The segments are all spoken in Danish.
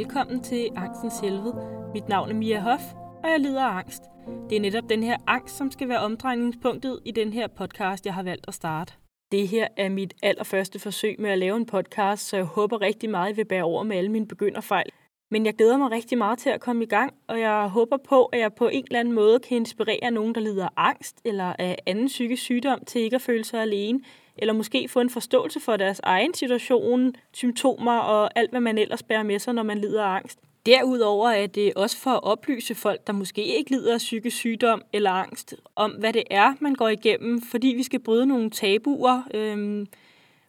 velkommen til Angstens Helvede. Mit navn er Mia Hoff, og jeg lider af angst. Det er netop den her angst, som skal være omdrejningspunktet i den her podcast, jeg har valgt at starte. Det her er mit allerførste forsøg med at lave en podcast, så jeg håber rigtig meget, at I vil bære over med alle mine begynderfejl. Men jeg glæder mig rigtig meget til at komme i gang, og jeg håber på, at jeg på en eller anden måde kan inspirere nogen, der lider af angst eller af anden psykisk sygdom, til ikke at føle sig alene, eller måske få en forståelse for deres egen situation, symptomer og alt, hvad man ellers bærer med sig, når man lider af angst. Derudover er det også for at oplyse folk, der måske ikke lider af psykisk sygdom eller angst, om hvad det er, man går igennem, fordi vi skal bryde nogle tabuer. Øhm,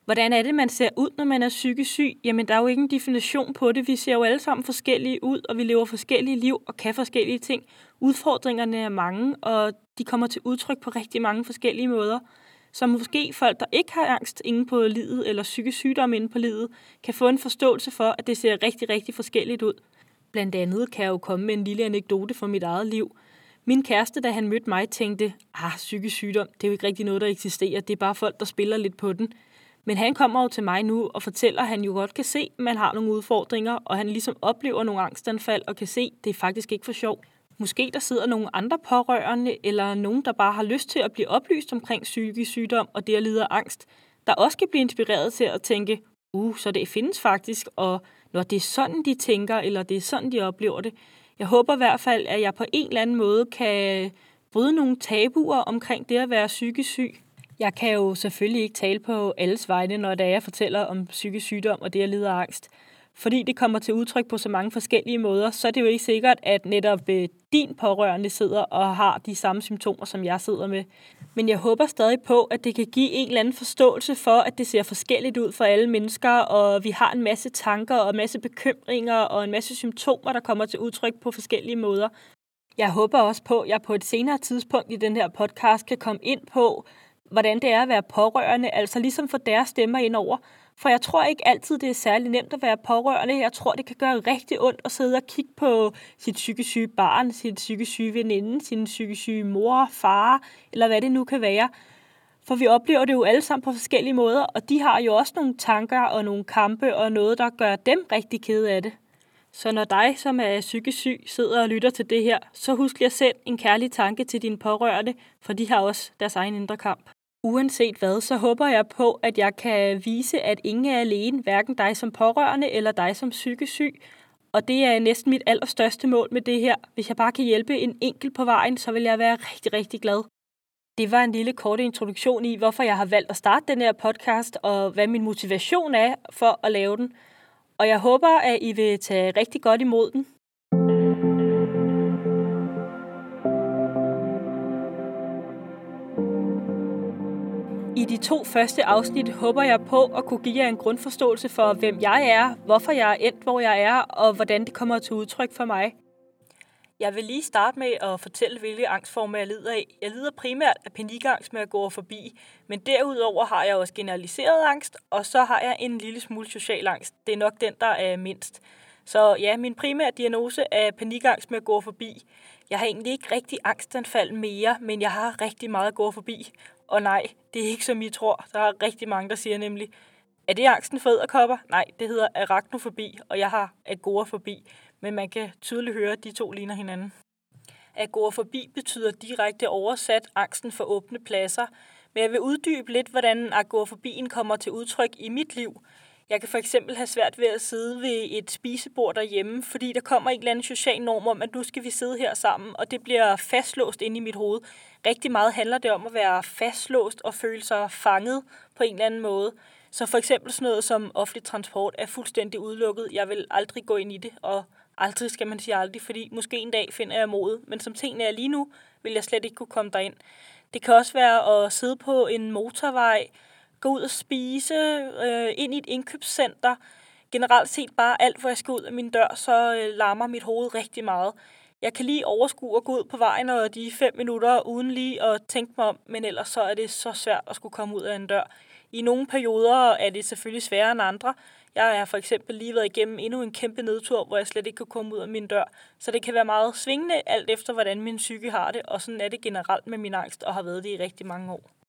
hvordan er det, man ser ud, når man er psykisk syg? Jamen, der er jo ingen definition på det. Vi ser jo alle sammen forskellige ud, og vi lever forskellige liv og kan forskellige ting. Udfordringerne er mange, og de kommer til udtryk på rigtig mange forskellige måder. Så måske folk, der ikke har angst inde på livet, eller psykisk sygdom inde på livet, kan få en forståelse for, at det ser rigtig, rigtig forskelligt ud. Blandt andet kan jeg jo komme med en lille anekdote fra mit eget liv. Min kæreste, da han mødte mig, tænkte, ah, psykisk sygdom, det er jo ikke rigtig noget, der eksisterer. Det er bare folk, der spiller lidt på den. Men han kommer jo til mig nu og fortæller, at han jo godt kan se, at man har nogle udfordringer, og han ligesom oplever nogle angstanfald og kan se, at det er faktisk ikke for sjov. Måske der sidder nogle andre pårørende, eller nogen, der bare har lyst til at blive oplyst omkring psykisk sygdom og det at lide af angst, der også kan blive inspireret til at tænke, uh, så det findes faktisk, og når det er sådan, de tænker, eller det er sådan, de oplever det. Jeg håber i hvert fald, at jeg på en eller anden måde kan bryde nogle tabuer omkring det at være psykisk syg. Jeg kan jo selvfølgelig ikke tale på alles vegne, når det er, jeg fortæller om psykisk sygdom og det at lide af angst fordi det kommer til udtryk på så mange forskellige måder, så er det jo ikke sikkert, at netop øh, din pårørende sidder og har de samme symptomer, som jeg sidder med. Men jeg håber stadig på, at det kan give en eller anden forståelse for, at det ser forskelligt ud for alle mennesker, og vi har en masse tanker og en masse bekymringer og en masse symptomer, der kommer til udtryk på forskellige måder. Jeg håber også på, at jeg på et senere tidspunkt i den her podcast kan komme ind på, hvordan det er at være pårørende, altså ligesom få deres stemmer ind over, for jeg tror ikke altid, det er særlig nemt at være pårørende. Jeg tror, det kan gøre rigtig ondt at sidde og kigge på sit psykisk syge barn, sit psykisk syge veninde, sin psykisk syge mor, far, eller hvad det nu kan være. For vi oplever det jo alle sammen på forskellige måder, og de har jo også nogle tanker og nogle kampe og noget, der gør dem rigtig kede af det. Så når dig, som er psykisk syg, sidder og lytter til det her, så husk lige at sende en kærlig tanke til dine pårørende, for de har også deres egen indre kamp. Uanset hvad, så håber jeg på, at jeg kan vise, at ingen er alene, hverken dig som pårørende eller dig som psykisk syg. Og det er næsten mit allerstørste mål med det her. Hvis jeg bare kan hjælpe en enkelt på vejen, så vil jeg være rigtig, rigtig glad. Det var en lille kort introduktion i, hvorfor jeg har valgt at starte den her podcast, og hvad min motivation er for at lave den. Og jeg håber, at I vil tage rigtig godt imod den. I de to første afsnit håber jeg på at kunne give jer en grundforståelse for, hvem jeg er, hvorfor jeg er endt, hvor jeg er, og hvordan det kommer til udtryk for mig. Jeg vil lige starte med at fortælle, hvilke angstformer jeg lider af. Jeg lider primært af panikangst med at gå forbi, men derudover har jeg også generaliseret angst, og så har jeg en lille smule social angst. Det er nok den, der er mindst. Så ja, min primære diagnose er panikangst med at gå forbi. Jeg har egentlig ikke rigtig angstanfald mere, men jeg har rigtig meget at gå forbi. Og nej, det er ikke som I tror. Der er rigtig mange, der siger nemlig, er det angsten for æderkopper? Nej, det hedder arachnofobi, og jeg har agorafobi. Men man kan tydeligt høre, at de to ligner hinanden. Agorafobi betyder direkte oversat angsten for åbne pladser, men jeg vil uddybe lidt, hvordan agorafobien kommer til udtryk i mit liv. Jeg kan for eksempel have svært ved at sidde ved et spisebord derhjemme, fordi der kommer en eller anden social norm om, at nu skal vi sidde her sammen, og det bliver fastlåst inde i mit hoved. Rigtig meget handler det om at være fastlåst og føle sig fanget på en eller anden måde. Så for eksempel sådan noget som offentlig transport er fuldstændig udelukket. Jeg vil aldrig gå ind i det, og aldrig skal man sige aldrig, fordi måske en dag finder jeg modet. Men som tingene er lige nu, vil jeg slet ikke kunne komme derind. Det kan også være at sidde på en motorvej, gå ud og spise, øh, ind i et indkøbscenter. Generelt set bare alt, hvor jeg skal ud af min dør, så øh, larmer mit hoved rigtig meget. Jeg kan lige overskue at gå ud på vejen og de fem minutter, uden lige at tænke mig om, men ellers så er det så svært at skulle komme ud af en dør. I nogle perioder er det selvfølgelig sværere end andre. Jeg har for eksempel lige været igennem endnu en kæmpe nedtur, hvor jeg slet ikke kunne komme ud af min dør. Så det kan være meget svingende, alt efter hvordan min psyke har det, og sådan er det generelt med min angst, og har været det i rigtig mange år.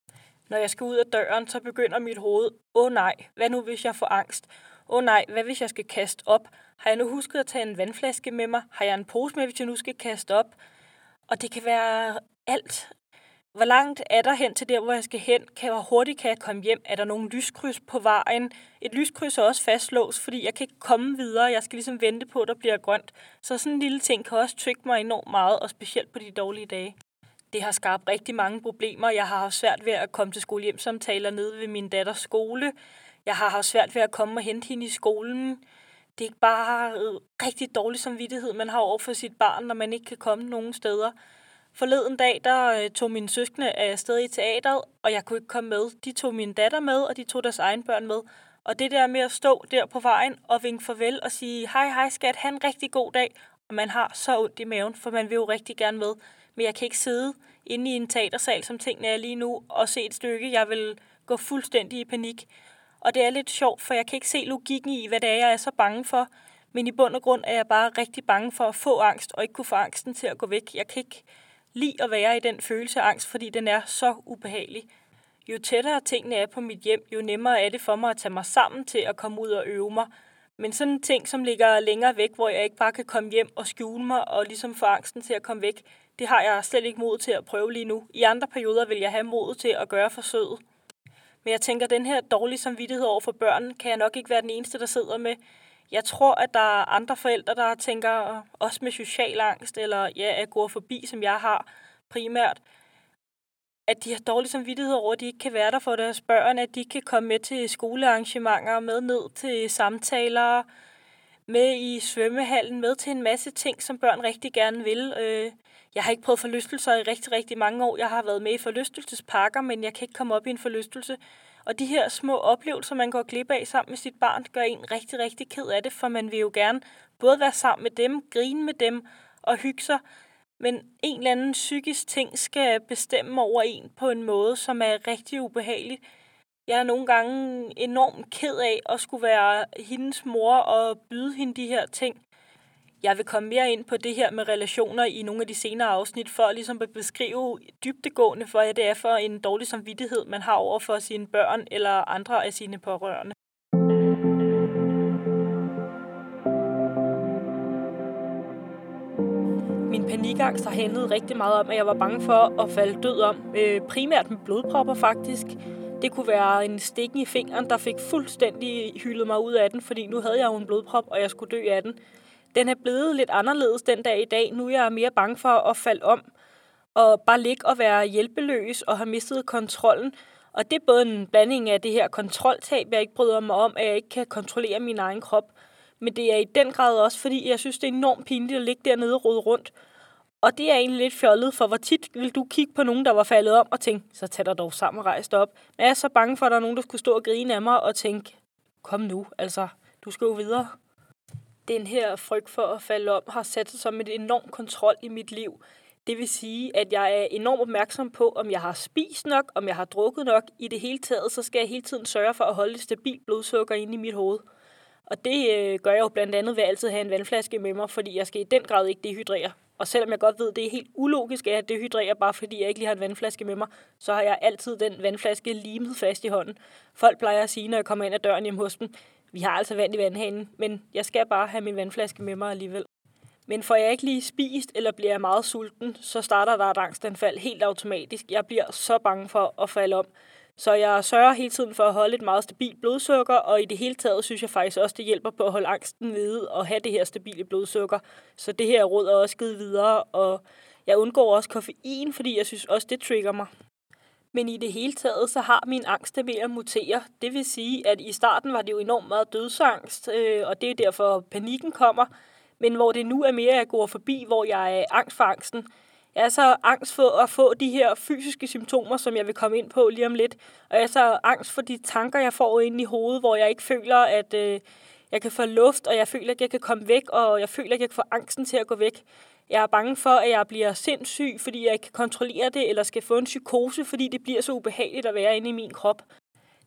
Når jeg skal ud af døren, så begynder mit hoved, åh oh, nej, hvad nu hvis jeg får angst? åh oh nej, hvad hvis jeg skal kaste op? Har jeg nu husket at tage en vandflaske med mig? Har jeg en pose med, hvis jeg nu skal kaste op? Og det kan være alt. Hvor langt er der hen til der, hvor jeg skal hen? Kan jeg, hvor hurtigt kan jeg komme hjem? Er der nogle lyskryds på vejen? Et lyskryds er også fastlåst, fordi jeg kan ikke komme videre. Jeg skal ligesom vente på, at der bliver grønt. Så sådan en lille ting kan også trykke mig enormt meget, og specielt på de dårlige dage. Det har skabt rigtig mange problemer. Jeg har haft svært ved at komme til skolehjemsamtaler nede ved min datters skole. Jeg har haft svært ved at komme og hente hende i skolen. Det er bare rigtig dårlig samvittighed, man har over for sit barn, når man ikke kan komme nogen steder. Forleden dag, der øh, tog mine søskende afsted i teateret, og jeg kunne ikke komme med. De tog min datter med, og de tog deres egen børn med. Og det der med at stå der på vejen og vinke farvel og sige, hej hej skat, have en rigtig god dag. Og man har så ondt i maven, for man vil jo rigtig gerne med. Men jeg kan ikke sidde inde i en teatersal, som tingene er lige nu, og se et stykke. Jeg vil gå fuldstændig i panik. Og det er lidt sjovt, for jeg kan ikke se logikken i, hvad det er, jeg er så bange for. Men i bund og grund er jeg bare rigtig bange for at få angst, og ikke kunne få angsten til at gå væk. Jeg kan ikke lide at være i den følelse af angst, fordi den er så ubehagelig. Jo tættere tingene er på mit hjem, jo nemmere er det for mig at tage mig sammen til at komme ud og øve mig. Men sådan en ting, som ligger længere væk, hvor jeg ikke bare kan komme hjem og skjule mig og ligesom få angsten til at komme væk, det har jeg slet ikke mod til at prøve lige nu. I andre perioder vil jeg have mod til at gøre forsøget. Men jeg tænker, at den her dårlige samvittighed over for børn, kan jeg nok ikke være den eneste, der sidder med. Jeg tror, at der er andre forældre, der tænker, også med social angst, eller ja, at gå forbi, som jeg har primært, at de har dårlig samvittighed over, at de ikke kan være der for deres børn, at de ikke kan komme med til skolearrangementer, med ned til samtaler, med i svømmehallen, med til en masse ting, som børn rigtig gerne vil. Øh, jeg har ikke prøvet forlystelser i rigtig, rigtig mange år. Jeg har været med i forlystelsesparker, men jeg kan ikke komme op i en forlystelse. Og de her små oplevelser, man går glip af sammen med sit barn, gør en rigtig, rigtig ked af det, for man vil jo gerne både være sammen med dem, grine med dem og hygge sig, men en eller anden psykisk ting skal bestemme over en på en måde, som er rigtig ubehagelig. Jeg er nogle gange enormt ked af at skulle være hendes mor og byde hende de her ting. Jeg vil komme mere ind på det her med relationer i nogle af de senere afsnit, for ligesom at beskrive dybtegående, hvad det er for en dårlig samvittighed, man har over for sine børn eller andre af sine pårørende. Min panikangst har handlet rigtig meget om, at jeg var bange for at falde død om. Øh, primært med blodpropper faktisk. Det kunne være en stikken i fingeren, der fik fuldstændig hyldet mig ud af den, fordi nu havde jeg jo en blodprop, og jeg skulle dø af den den er blevet lidt anderledes den dag i dag. Nu er jeg mere bange for at falde om og bare ligge og være hjælpeløs og have mistet kontrollen. Og det er både en blanding af det her kontroltab, jeg ikke bryder mig om, at jeg ikke kan kontrollere min egen krop. Men det er i den grad også, fordi jeg synes, det er enormt pinligt at ligge dernede og rode rundt. Og det er egentlig lidt fjollet, for hvor tit vil du kigge på nogen, der var faldet om og tænke, så tag dig dog sammen og rejs dig op. Men jeg er så bange for, at der er nogen, der skulle stå og grine af mig og tænke, kom nu, altså, du skal jo videre den her frygt for at falde om har sat sig som et enormt kontrol i mit liv. Det vil sige, at jeg er enormt opmærksom på, om jeg har spist nok, om jeg har drukket nok. I det hele taget, så skal jeg hele tiden sørge for at holde et stabilt blodsukker inde i mit hoved. Og det øh, gør jeg jo blandt andet ved at altid have en vandflaske med mig, fordi jeg skal i den grad ikke dehydrere. Og selvom jeg godt ved, at det er helt ulogisk, at jeg dehydrerer, bare fordi jeg ikke lige har en vandflaske med mig, så har jeg altid den vandflaske limet fast i hånden. Folk plejer at sige, når jeg kommer ind ad døren hjem hos dem, vi har altså vand i vandhanen, men jeg skal bare have min vandflaske med mig alligevel. Men får jeg ikke lige spist, eller bliver jeg meget sulten, så starter der et angstanfald helt automatisk. Jeg bliver så bange for at falde om. Så jeg sørger hele tiden for at holde et meget stabilt blodsukker, og i det hele taget synes jeg faktisk også, det hjælper på at holde angsten nede og have det her stabile blodsukker. Så det her råd er også givet videre, og jeg undgår også koffein, fordi jeg synes også, det trigger mig. Men i det hele taget, så har min angst ved at mutere. Det vil sige, at i starten var det jo enormt meget dødsangst, øh, og det er derfor panikken kommer. Men hvor det nu er mere, at jeg går forbi, hvor jeg er angst for angsten. Jeg er så angst for at få de her fysiske symptomer, som jeg vil komme ind på lige om lidt. Og jeg er så angst for de tanker, jeg får ind i hovedet, hvor jeg ikke føler, at øh, jeg kan få luft, og jeg føler, at jeg kan komme væk, og jeg føler, at jeg kan få angsten til at gå væk. Jeg er bange for, at jeg bliver sindssyg, fordi jeg ikke kan kontrollere det, eller skal få en psykose, fordi det bliver så ubehageligt at være inde i min krop.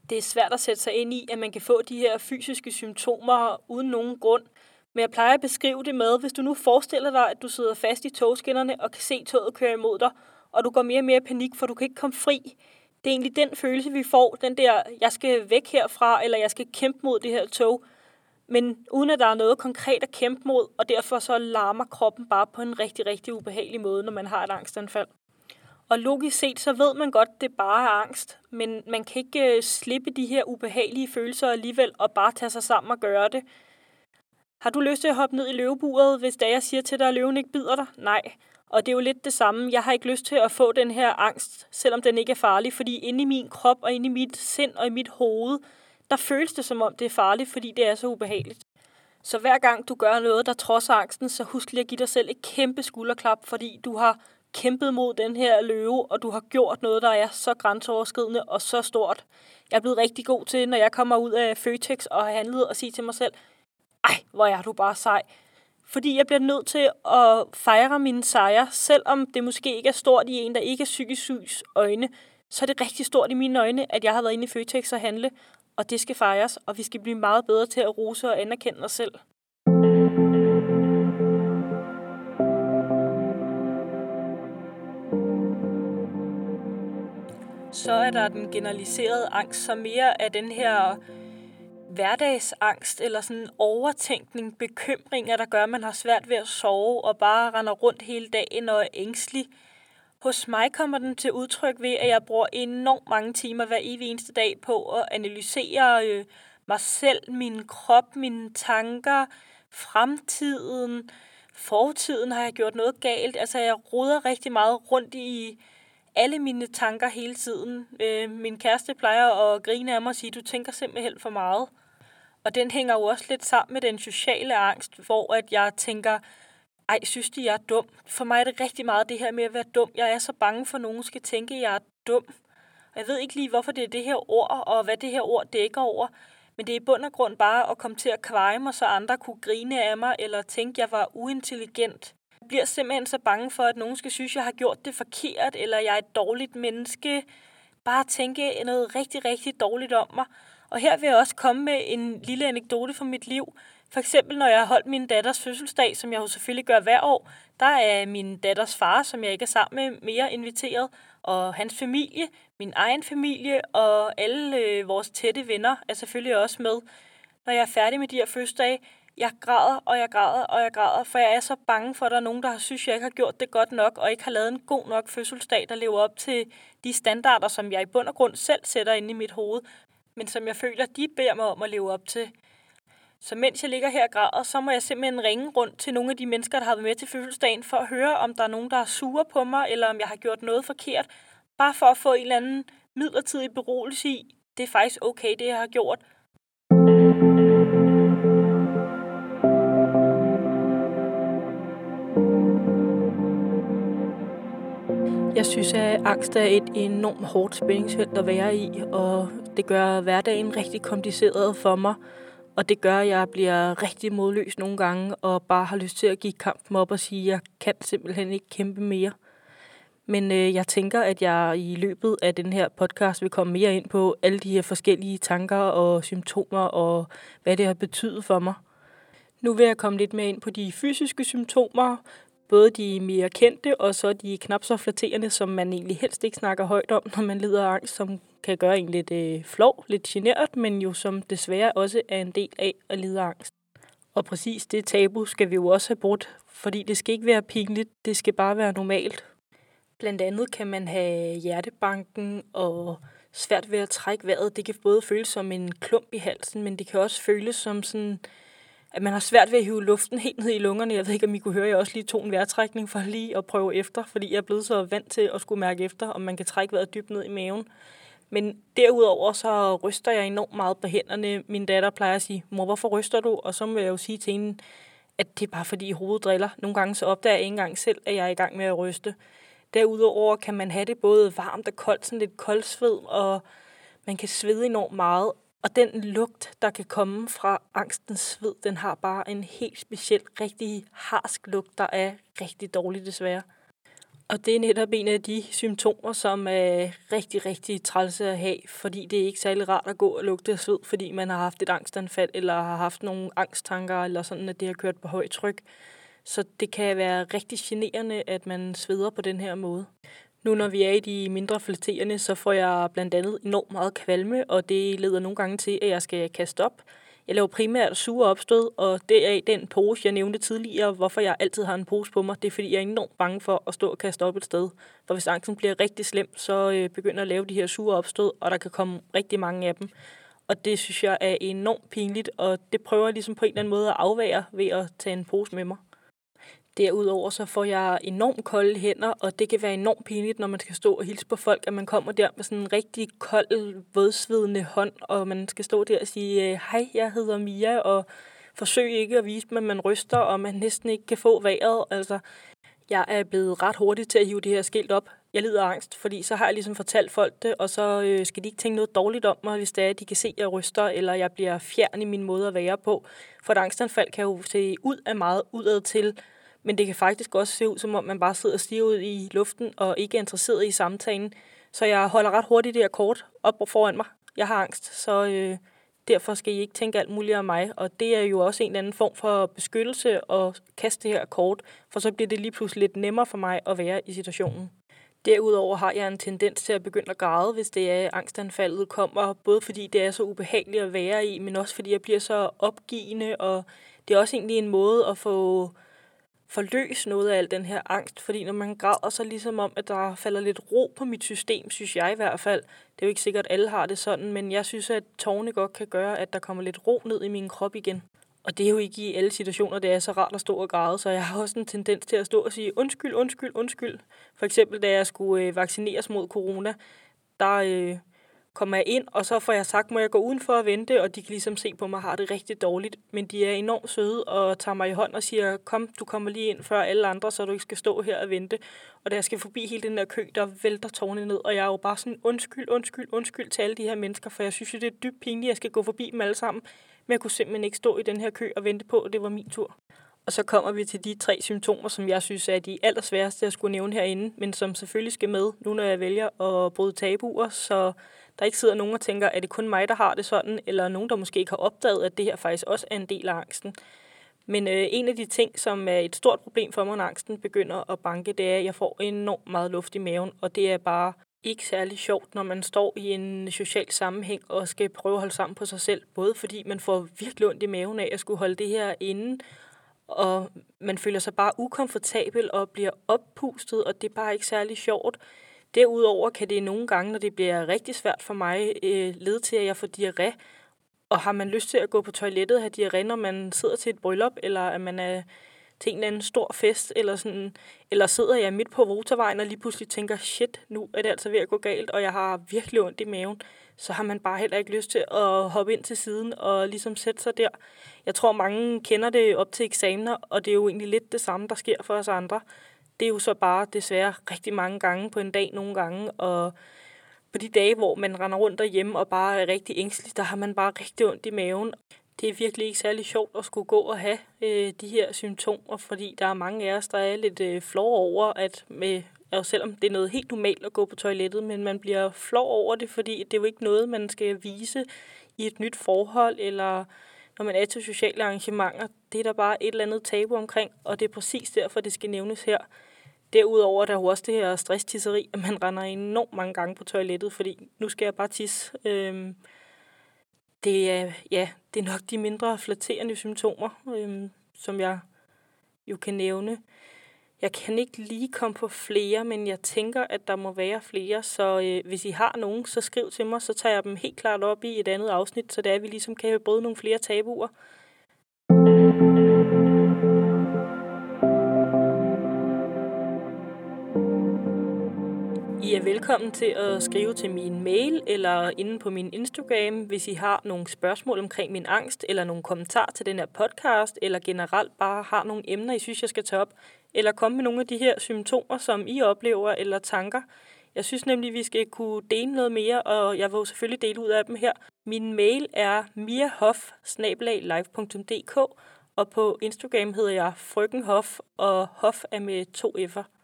Det er svært at sætte sig ind i, at man kan få de her fysiske symptomer uden nogen grund. Men jeg plejer at beskrive det med, hvis du nu forestiller dig, at du sidder fast i togskinnerne og kan se toget køre imod dig, og du går mere og mere i panik, for du kan ikke komme fri. Det er egentlig den følelse, vi får, den der, jeg skal væk herfra, eller jeg skal kæmpe mod det her tog men uden at der er noget konkret at kæmpe mod, og derfor så larmer kroppen bare på en rigtig, rigtig ubehagelig måde, når man har et angstanfald. Og logisk set, så ved man godt, det bare er angst, men man kan ikke øh, slippe de her ubehagelige følelser alligevel, og bare tage sig sammen og gøre det. Har du lyst til at hoppe ned i løveburet, hvis da jeg siger til dig, at løven ikke bider dig? Nej. Og det er jo lidt det samme. Jeg har ikke lyst til at få den her angst, selvom den ikke er farlig, fordi inde i min krop og inde i mit sind og i mit hoved, der føles det som om det er farligt, fordi det er så ubehageligt. Så hver gang du gør noget, der trods angsten, så husk lige at give dig selv et kæmpe skulderklap, fordi du har kæmpet mod den her løve, og du har gjort noget, der er så grænseoverskridende og så stort. Jeg er blevet rigtig god til, når jeg kommer ud af Føtex og har handlet, og sige til mig selv, ej, hvor er du bare sej. Fordi jeg bliver nødt til at fejre mine sejre, selvom det måske ikke er stort i en, der ikke er psykisk sygs øjne, så er det rigtig stort i mine øjne, at jeg har været inde i Føtex og handle, og det skal fejres, og vi skal blive meget bedre til at rose og anerkende os selv. Så er der den generaliserede angst, som mere er den her hverdagsangst eller sådan overtænkning, bekymringer, der gør, at man har svært ved at sove og bare render rundt hele dagen og er ængstelig. Hos mig kommer den til udtryk ved, at jeg bruger enormt mange timer hver evig eneste dag på at analysere øh, mig selv, min krop, mine tanker, fremtiden, fortiden har jeg gjort noget galt. Altså jeg roder rigtig meget rundt i alle mine tanker hele tiden. Øh, min kæreste plejer at grine af mig og sige, du tænker simpelthen for meget. Og den hænger jo også lidt sammen med den sociale angst, hvor at jeg tænker, ej, synes de, jeg er dum? For mig er det rigtig meget det her med at være dum. Jeg er så bange for, at nogen skal tænke, at jeg er dum. Og jeg ved ikke lige, hvorfor det er det her ord, og hvad det her ord dækker over. Men det er i bund og grund bare at komme til at kveje mig, så andre kunne grine af mig, eller tænke, at jeg var uintelligent. Jeg bliver simpelthen så bange for, at nogen skal synes, at jeg har gjort det forkert, eller jeg er et dårligt menneske. Bare tænke noget rigtig, rigtig dårligt om mig. Og her vil jeg også komme med en lille anekdote fra mit liv. For eksempel, når jeg har holdt min datters fødselsdag, som jeg jo selvfølgelig gør hver år, der er min datters far, som jeg ikke er sammen med, mere inviteret, og hans familie, min egen familie og alle øh, vores tætte venner er selvfølgelig også med. Når jeg er færdig med de her fødselsdage, jeg græder, og jeg græder, og jeg græder, for jeg er så bange for, at der er nogen, der har synes, jeg ikke har gjort det godt nok, og ikke har lavet en god nok fødselsdag, der lever op til de standarder, som jeg i bund og grund selv sætter ind i mit hoved, men som jeg føler, de beder mig om at leve op til. Så mens jeg ligger her og græder, så må jeg simpelthen ringe rundt til nogle af de mennesker, der har været med til fødselsdagen, for at høre, om der er nogen, der er sure på mig, eller om jeg har gjort noget forkert. Bare for at få en eller anden midlertidig beroligelse i, det er faktisk okay, det jeg har gjort. Jeg synes, at angst er et enormt hårdt spændingsfelt at være i, og det gør hverdagen rigtig kompliceret for mig. Og det gør, at jeg bliver rigtig modløs nogle gange, og bare har lyst til at give kampen op og sige, at jeg kan simpelthen ikke kæmpe mere. Men øh, jeg tænker, at jeg i løbet af den her podcast vil komme mere ind på alle de her forskellige tanker og symptomer, og hvad det har betydet for mig. Nu vil jeg komme lidt mere ind på de fysiske symptomer, både de mere kendte og så de knap så flatterende, som man egentlig helst ikke snakker højt om, når man lider af angst, som kan gøre en lidt øh, flov, lidt generet, men jo som desværre også er en del af at lide af angst. Og præcis det tabu skal vi jo også have brudt, fordi det skal ikke være pinligt, det skal bare være normalt. Blandt andet kan man have hjertebanken og svært ved at trække vejret. Det kan både føles som en klump i halsen, men det kan også føles som sådan at man har svært ved at hive luften helt ned i lungerne. Jeg ved ikke, om I kunne høre, at jeg også lige tog en vejrtrækning for lige at prøve efter, fordi jeg er blevet så vant til at skulle mærke efter, om man kan trække vejret dybt ned i maven. Men derudover så ryster jeg enormt meget på hænderne. Min datter plejer at sige, mor, hvorfor ryster du? Og så må jeg jo sige til hende, at det er bare fordi hovedet driller. Nogle gange så opdager jeg ikke engang selv, at jeg er i gang med at ryste. Derudover kan man have det både varmt og koldt, sådan lidt koldsved, og man kan svede enormt meget. Og den lugt, der kan komme fra angstens sved, den har bare en helt speciel, rigtig harsk lugt, der er rigtig dårlig desværre. Og det er netop en af de symptomer, som er rigtig, rigtig trælse at have, fordi det er ikke særlig rart at gå og lugte af sved, fordi man har haft et angstanfald, eller har haft nogle angsttanker, eller sådan, at det har kørt på højt tryk. Så det kan være rigtig generende, at man sveder på den her måde. Nu når vi er i de mindre flatterende, så får jeg blandt andet enormt meget kvalme, og det leder nogle gange til, at jeg skal kaste op. Jeg laver primært sure opstød, og det er den pose, jeg nævnte tidligere, hvorfor jeg altid har en pose på mig. Det er, fordi jeg er enormt bange for at stå og kaste op et sted. For hvis angsten bliver rigtig slem, så øh, begynder jeg at lave de her sure opstød, og der kan komme rigtig mange af dem. Og det synes jeg er enormt pinligt, og det prøver jeg ligesom på en eller anden måde at afvære ved at tage en pose med mig. Derudover så får jeg enormt kolde hænder, og det kan være enormt pinligt, når man skal stå og hilse på folk, at man kommer der med sådan en rigtig kold, vådsvedende hånd, og man skal stå der og sige, øh, hej, jeg hedder Mia, og forsøg ikke at vise dem, at man ryster, og man næsten ikke kan få vejret. Altså, jeg er blevet ret hurtig til at hive det her skilt op. Jeg lider af angst, fordi så har jeg ligesom fortalt folk det, og så øh, skal de ikke tænke noget dårligt om mig, hvis det er, at de kan se, at jeg ryster, eller jeg bliver fjern i min måde at være på. For et angstanfald kan jo se ud af meget udad til, men det kan faktisk også se ud, som om man bare sidder og stiger ud i luften og ikke er interesseret i samtalen. Så jeg holder ret hurtigt det her kort op foran mig. Jeg har angst, så øh, derfor skal I ikke tænke alt muligt om mig. Og det er jo også en eller anden form for beskyttelse at kaste det her kort, for så bliver det lige pludselig lidt nemmere for mig at være i situationen. Derudover har jeg en tendens til at begynde at græde, hvis det er, angstanfaldet kommer, både fordi det er så ubehageligt at være i, men også fordi jeg bliver så opgivende, og det er også egentlig en måde at få forløse noget af al den her angst, fordi når man græder, så ligesom om, at der falder lidt ro på mit system, synes jeg i hvert fald. Det er jo ikke sikkert, at alle har det sådan, men jeg synes, at tårne godt kan gøre, at der kommer lidt ro ned i min krop igen. Og det er jo ikke i alle situationer, det er så rart at stå og græde, så jeg har også en tendens til at stå og sige undskyld, undskyld, undskyld. For eksempel, da jeg skulle øh, vaccineres mod corona, der øh, kommer jeg ind, og så får jeg sagt, må jeg gå udenfor og vente, og de kan ligesom se på mig, har det rigtig dårligt. Men de er enormt søde og tager mig i hånd og siger, kom, du kommer lige ind før alle andre, så du ikke skal stå her og vente. Og da jeg skal forbi hele den der kø, der vælter tårne ned, og jeg er jo bare sådan, undskyld, undskyld, undskyld til alle de her mennesker, for jeg synes jo, det er dybt pinligt, at jeg skal gå forbi dem alle sammen. Men jeg kunne simpelthen ikke stå i den her kø og vente på, at det var min tur. Og så kommer vi til de tre symptomer, som jeg synes er de allersværeste at skulle nævne herinde, men som selvfølgelig skal med, nu når jeg vælger at bryde tabuer, så der ikke sidder nogen og tænker, er det kun mig, der har det sådan, eller nogen, der måske ikke har opdaget, at det her faktisk også er en del af angsten. Men øh, en af de ting, som er et stort problem for mig, når angsten begynder at banke, det er, at jeg får enormt meget luft i maven, og det er bare ikke særlig sjovt, når man står i en social sammenhæng og skal prøve at holde sammen på sig selv. Både fordi man får virkelig ondt i maven af at skulle holde det her inde, og man føler sig bare ukomfortabel og bliver oppustet, og det er bare ikke særlig sjovt. Derudover kan det nogle gange, når det bliver rigtig svært for mig, øh, lede til, at jeg får diarré. Og har man lyst til at gå på toilettet og have diarré, når man sidder til et bryllup, eller at man er til en eller anden stor fest, eller, sådan, eller sidder jeg midt på motorvejen og lige pludselig tænker, shit, nu er det altså ved at gå galt, og jeg har virkelig ondt i maven, så har man bare heller ikke lyst til at hoppe ind til siden og ligesom sætte sig der. Jeg tror, mange kender det op til eksamener, og det er jo egentlig lidt det samme, der sker for os andre det er jo så bare desværre rigtig mange gange på en dag nogle gange, og på de dage, hvor man render rundt derhjemme og bare er rigtig ængstelig, der har man bare rigtig ondt i maven. Det er virkelig ikke særlig sjovt at skulle gå og have øh, de her symptomer, fordi der er mange af os, der er lidt øh, flov over, at med, og selvom det er noget helt normalt at gå på toilettet, men man bliver flov over det, fordi det er jo ikke noget, man skal vise i et nyt forhold, eller når man er til sociale arrangementer. Det er der bare et eller andet tabu omkring, og det er præcis derfor, det skal nævnes her. Derudover er der jo også det her stresstisseri, at man render enormt mange gange på toilettet, fordi nu skal jeg bare tisse. Øhm, det er, ja, det er nok de mindre flatterende symptomer, øhm, som jeg jo kan nævne. Jeg kan ikke lige komme på flere, men jeg tænker, at der må være flere, så øh, hvis I har nogen, så skriv til mig, så tager jeg dem helt klart op i et andet afsnit, så det er, at vi ligesom kan bryde nogle flere tabuer. I er velkommen til at skrive til min mail eller inde på min Instagram, hvis I har nogle spørgsmål omkring min angst, eller nogle kommentarer til den her podcast, eller generelt bare har nogle emner, I synes, jeg skal tage op, eller komme med nogle af de her symptomer, som I oplever, eller tanker. Jeg synes nemlig, vi skal kunne dele noget mere, og jeg vil selvfølgelig dele ud af dem her. Min mail er miahof og på Instagram hedder jeg frøkenhof, og hof er med to F'er.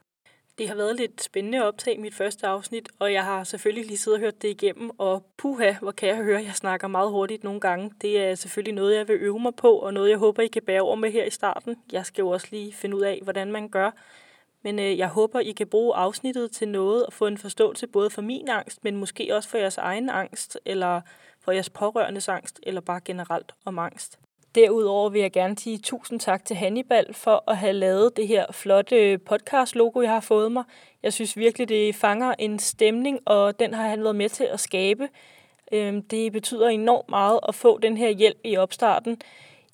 Det har været lidt spændende at optage mit første afsnit, og jeg har selvfølgelig lige siddet og hørt det igennem, og puha, hvor kan jeg høre, at jeg snakker meget hurtigt nogle gange. Det er selvfølgelig noget, jeg vil øve mig på, og noget, jeg håber, I kan bære over med her i starten. Jeg skal jo også lige finde ud af, hvordan man gør. Men øh, jeg håber, I kan bruge afsnittet til noget og få en forståelse både for min angst, men måske også for jeres egen angst, eller for jeres pårørendes angst, eller bare generelt om angst. Derudover vil jeg gerne sige tusind tak til Hannibal for at have lavet det her flotte øh, podcast-logo, jeg har fået mig. Jeg synes virkelig, det fanger en stemning, og den har han været med til at skabe. Øhm, det betyder enormt meget at få den her hjælp i opstarten.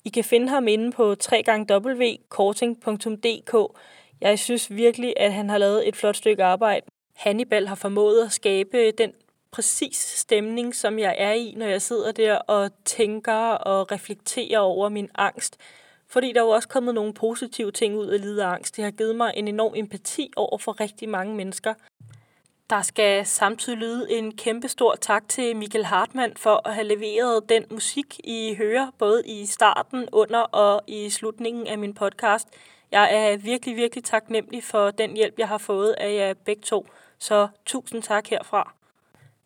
I kan finde ham inde på www.korting.dk. Jeg synes virkelig, at han har lavet et flot stykke arbejde. Hannibal har formået at skabe øh, den præcis stemning, som jeg er i, når jeg sidder der og tænker og reflekterer over min angst. Fordi der er jo også kommet nogle positive ting ud af lide angst. Det har givet mig en enorm empati over for rigtig mange mennesker. Der skal samtidig lyde en kæmpe stor tak til Michael Hartmann for at have leveret den musik, I hører, både i starten, under og i slutningen af min podcast. Jeg er virkelig, virkelig taknemmelig for den hjælp, jeg har fået af jer begge to. Så tusind tak herfra.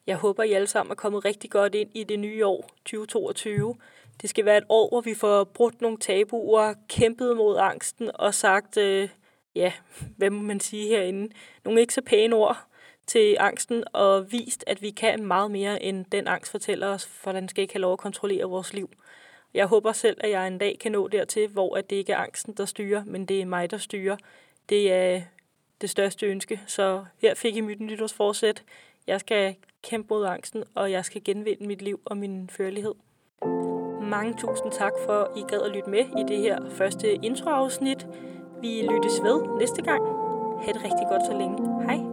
Jeg håber, I alle sammen er kommet rigtig godt ind i det nye år 2022. Det skal være et år, hvor vi får brudt nogle tabuer, kæmpet mod angsten og sagt, øh, ja, hvad må man sige herinde, nogle ikke så pæne ord til angsten og vist, at vi kan meget mere, end den angst fortæller os, for den skal ikke have lov at kontrollere vores liv. Jeg håber selv, at jeg en dag kan nå dertil, hvor at det ikke er angsten, der styrer, men det er mig, der styrer. Det er det største ønske, så her fik I mit nytårsforsæt. Jeg skal kæmpe mod angsten, og jeg skal genvinde mit liv og min førlighed. Mange tusind tak for, at I gad at lytte med i det her første introafsnit. Vi lyttes ved næste gang. Ha' det rigtig godt så længe. Hej.